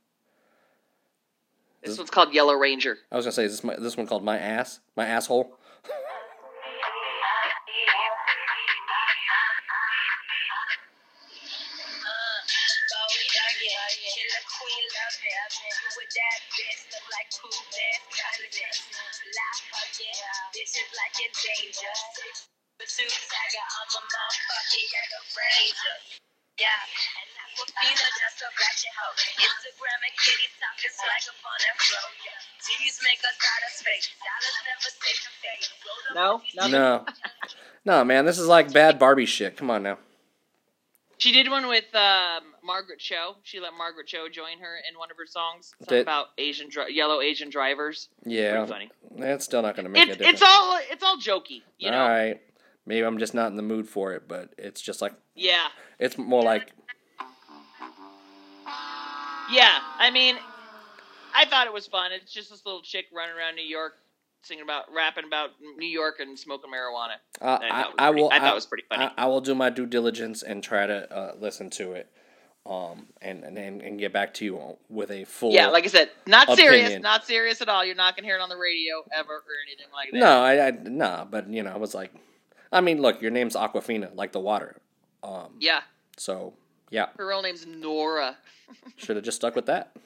This one's called Yellow Ranger. I was gonna say, is this my, this one called my ass, my asshole? Yeah, and that's what Fina just a ratchet hoe. Instagram and kitty talking swag up on that flow. Yeah, G's make us out of space. Dollars never safe to face. No, nothing. No, no, man, this is like bad Barbie shit. Come on now. She did one with um, Margaret Cho. She let Margaret Cho join her in one of her songs. Something Did- about Asian dri- yellow Asian drivers. Yeah, Pretty funny. That's still not gonna make It's a difference. it's all it's all jokey, you know. All right, maybe I'm just not in the mood for it, but it's just like Yeah, it's more like yeah. I mean, I thought it was fun. It's just this little chick running around New York, singing about, rapping about New York and smoking marijuana. uh, I, I, thought it was I pretty- will. I thought it was pretty funny. I, I will do my due diligence and try to uh, listen to it, um, and, and and get back to you with a full. yeah, like I said, not serious, not serious at all. You're not gonna hear it on the radio ever or anything like that. no, I, I nah, but you know, I was like, I mean, look, your name's Awkwafina, like the water. Um, Yeah, so yeah, her real name's Nora. should have just stuck with that.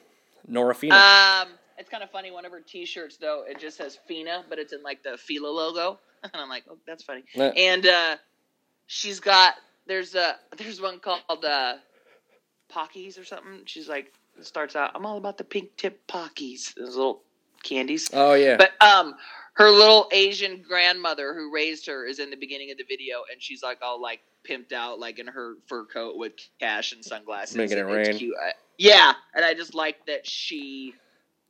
Nora Fina. Um, it's kind of funny. One of her T-shirts, though, it just says Fina, but it's in like the Fila logo, and I'm like, oh, that's funny. Yeah. And uh, she's got there's a there's one called uh, Pockies or something. She's like, starts out, I'm all about the pink tip Pockies, those little candies. oh yeah. But um, her little Asian grandmother who raised her is in the beginning of the video, and she's like all like pimped out, like in her fur coat with cash and sunglasses. Making it rain. Cute. Yeah, and I just like that she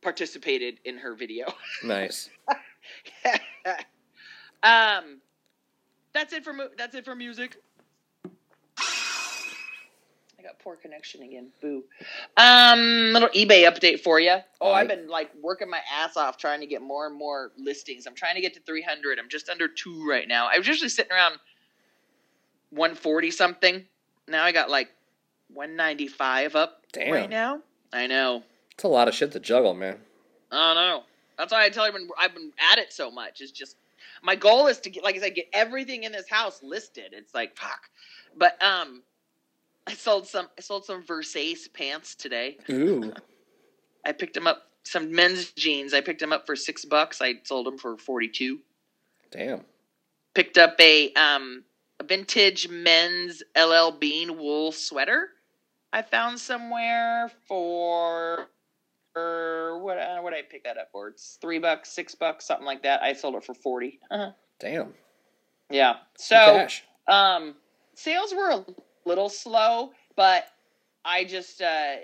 participated in her video. nice. um, that's it for mu- that's it for music. Got poor connection again. Boo. Um, little eBay update for you. Oh, I've been like working my ass off trying to get more and more listings. I'm trying to get to 300. I'm just under two right now. I was usually sitting around 140 something. Now I got like 195 up Damn. right now. I know. It's a lot of shit to juggle, man. I don't know. That's why I tell you I've I've been at it so much. It's just my goal is to get, like I said, get everything in this house listed. It's like fuck, but um, I sold some I sold some Versace pants today. Ooh. I picked them up some men's jeans. I picked them up for six bucks. I sold them for forty two. Damn. Picked up a um a vintage men's LL Bean wool sweater. I found somewhere for for what uh, what did I pick that up for? It's three bucks, six bucks, something like that. I sold it for 40 Uh-huh. Damn. Yeah. So um, sales were a little slow, but I just uh,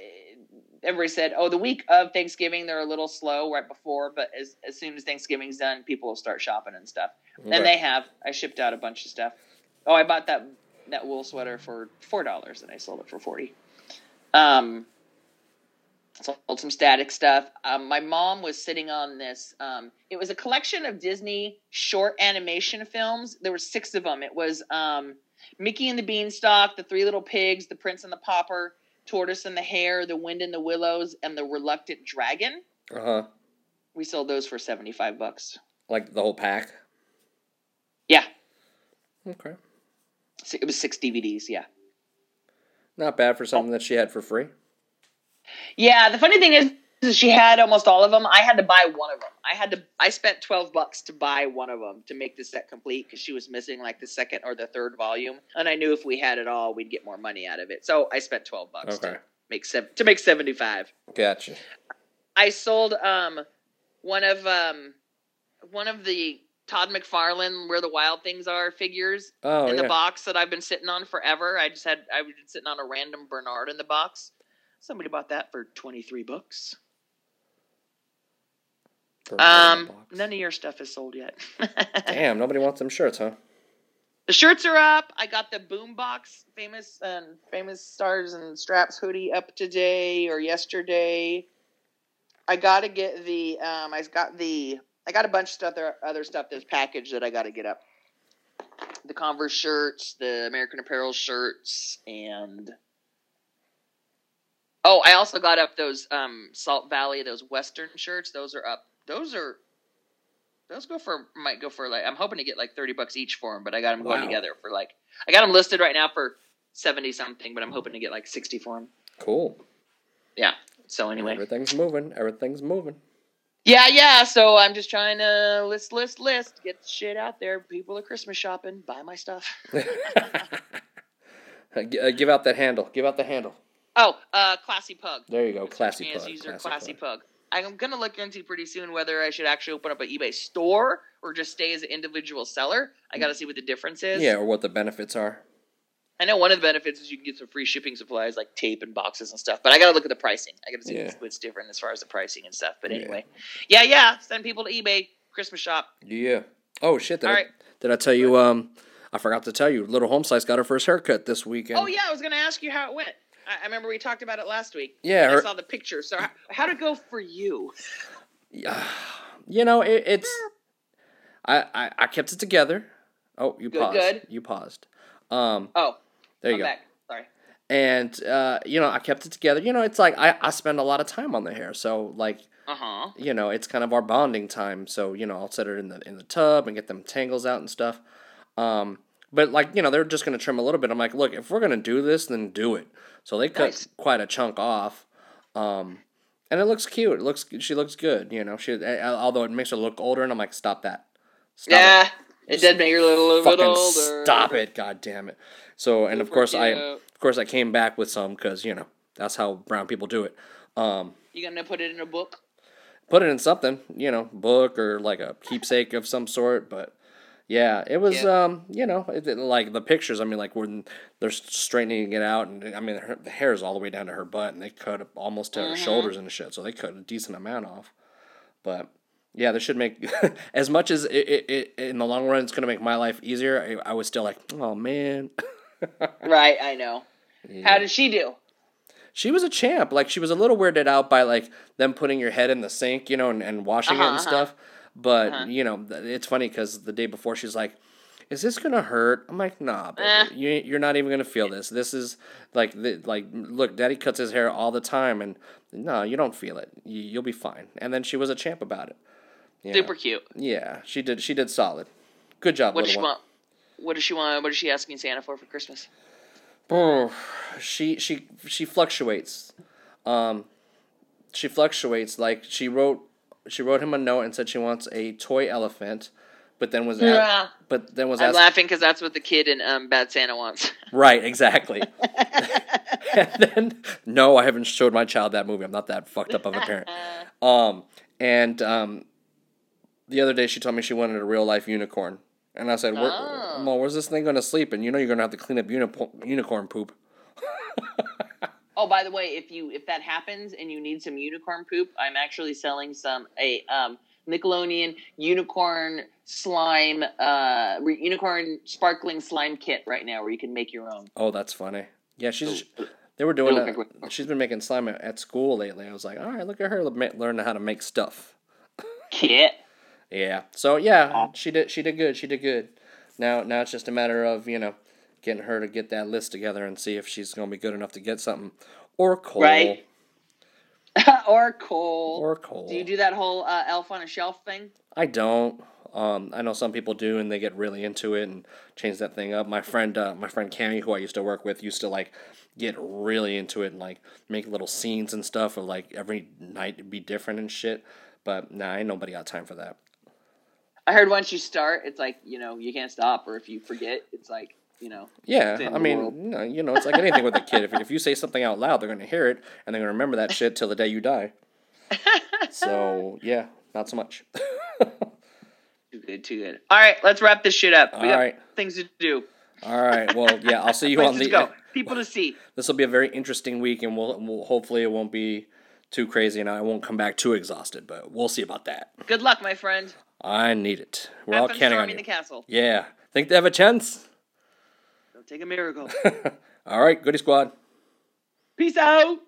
everybody said, oh, the week of Thanksgiving they're a little slow right before, but as as soon as Thanksgiving's done, people will start shopping and stuff. Okay. And they have. I shipped out a bunch of stuff. Oh, I bought that that wool sweater for four dollars, and I sold it for forty. Um, sold some static stuff. Um, my mom was sitting on this. Um, it was a collection of Disney short animation films. There were six of them. It was um, Mickey and the Beanstalk, The Three Little Pigs, The Prince and the Pauper, Tortoise and the Hare, The Wind in the Willows, and The Reluctant Dragon. Uh huh. We sold those for seventy five bucks. Like the whole pack. Yeah, Okay. So it was six DVDs. Yeah. Not bad for something that she had for free. Yeah, the funny thing is, is she had almost all of them. I had to buy one of them. I had to. I spent twelve bucks to buy one of them to make the set complete because she was missing like the second or the third volume, and I knew if we had it all, we'd get more money out of it. So I spent twelve bucks Okay. to make seven to make seventy five. Gotcha. I sold um one of um one of the Todd McFarlane Where the Wild Things Are figures Oh in yeah. the box that I've been sitting on forever. I just had I've been sitting on a random Bernard in the box. Somebody bought that for twenty three bucks. Um, none of your stuff is sold yet. Damn, nobody wants them shirts, huh? The shirts are up. I got the Boombox famous and famous stars and straps hoodie up today or yesterday. I got to get the um I got the I got a bunch of stuff there other stuff that's packaged that I got to get up. The Converse shirts, the American Apparel shirts and Oh, I also got up those um Salt Valley, those Western shirts. Those are up. Those are. Those go for might go for like I'm hoping to get like thirty bucks each for them, but I got them going Wow. together for like I got them listed right now for seventy something, but I'm hoping to get like sixty for them. Cool. Yeah. So anyway, Everything's moving. Everything's moving. yeah, yeah. So I'm just trying to list, list, list, get shit out there. People are Christmas shopping. Buy my stuff. Uh, Give out that handle. Give out the handle. Oh, uh, classy pug. There you go. Search Classy pug. user Classy classy pug. pug. I'm gonna look into pretty soon whether I should actually open up an eBay store or just stay as an individual seller. I gotta see what the difference is. Yeah, or what the benefits are. I know one of the benefits is you can get some free shipping supplies like tape and boxes and stuff, but I gotta look at the pricing. I gotta see Yeah. what's, different as far as the pricing and stuff. But Yeah. anyway, yeah, yeah. Send people to eBay Christmas shop. Yeah. Oh shit! Did, All I, right. did I tell you? Um, I forgot to tell you. Little Home Slice got her first haircut this weekend. Oh yeah, I was gonna ask you how it went. I, remember we talked about it last week. Yeah, I saw the picture. So how, how'd it go for you? Yeah, You know, it, it's. I, I I kept it together. Oh, you Good, paused. good. You paused. Um, Oh, there you I'm go. back. Sorry. And uh, you know, I kept it together. You know, it's like I I spend a lot of time on the hair, so like Uh huh. you know, it's kind of our bonding time. So you know, I'll set it in the in the tub and get them tangles out and stuff. Um, but like you know, they're just gonna trim a little bit. I'm like, look, if we're gonna do this, then do it. So they cut Nice. quite a chunk off. Um, and it looks cute. It looks she looks good. You know, she although it makes her look older, and I'm like, stop that. Stop it. Yeah, it did make her a little, little bit older. stop it! God damn it! So and of course I of course I came back with some because you know that's how brown people do it. Um, You gonna put it in a book? put it in something, you know, book or like a keepsake of some sort. But yeah, it was, Yeah. um, you know, it, it- like the pictures. I mean, like when they're straightening it out, and I mean, her, the hair is all the way down to her butt, and they cut almost to her Mm-hmm. shoulders and shit. So they cut a decent amount off. But yeah, this should make as much as it, it, it in the long run. It's gonna make my life easier. I, I was still like, oh man. Right, I know. How did she do? she was a champ. Like she was a little weirded out by like them putting your head in the sink, you know, and, and washing it Uh-huh, and uh-huh. stuff. But Uh-huh. you know, it's funny because the day before she's like, "Is this gonna hurt?" I'm like, "Nah, baby. Eh. you you're not even gonna feel this. This is like the, like look, Daddy cuts his hair all the time, and no, you don't feel it. You, you'll be fine." And then she was a champ about it. You know? Super cute. Yeah, she did. She did solid. Good job, What does she one. want? What does she want? What is she asking Santa for for Christmas? Oh, she she she fluctuates. Um, she fluctuates. Like she wrote, she wrote him a note and said she wants a toy elephant, but then was a- Yeah. but then was I'm asked, laughing because that's what the kid in um, Bad Santa wants. right exactly. and then no, I haven't showed my child that movie. I'm not that fucked up of a parent. Um, and um, the other day she told me she wanted a real life unicorn, and I said, Where, Oh. "Well, where's this thing gonna sleep?" And you know you're gonna have to clean up unipo- unicorn poop. Oh, by the way, if you if that happens and you need some unicorn poop, I'm actually selling some a um, Nickelodeon unicorn slime uh unicorn sparkling slime kit right now where you can make your own. Oh, that's funny. Yeah, she's. They were doing that. She's been making slime at, school lately. I was like, all right, look at her learning how to make stuff. Kit. Yeah. So yeah, she did. She did good. She did good. Now, now it's just a matter of you know, getting her to get that list together and see if she's gonna be good enough to get something, or Cole, Right. or Cole. or Cole. Do you do that whole uh, elf on a shelf thing? I don't. Um, I know some people do, and they get really into it and change that thing up. My friend, uh, my friend Cammy, who I used to work with, used to like get really into it and like make little scenes and stuff, or like every night be different and shit. But nah, ain't nobody got time for that. I heard once you start, it's like you know you can't stop, or if you forget, it's like you know. Yeah, I mean, world. you know, it's like anything with a kid. If, if you say something out loud, they're gonna hear it and they're gonna remember that shit till the day you die. So yeah, not so much. Too good, too good. All right, let's wrap this shit up. We All got right. things to do. All right. Well, yeah, I'll see you on the. to go. People to see. this will be a very interesting week, and we'll, we'll hopefully it won't be too crazy, and I won't come back too exhausted. But we'll see about that. Good luck, my friend. I need it. We're Have all counting on you. the castle. Yeah, think they have a chance. Take a miracle. all right, goody squad. Peace out.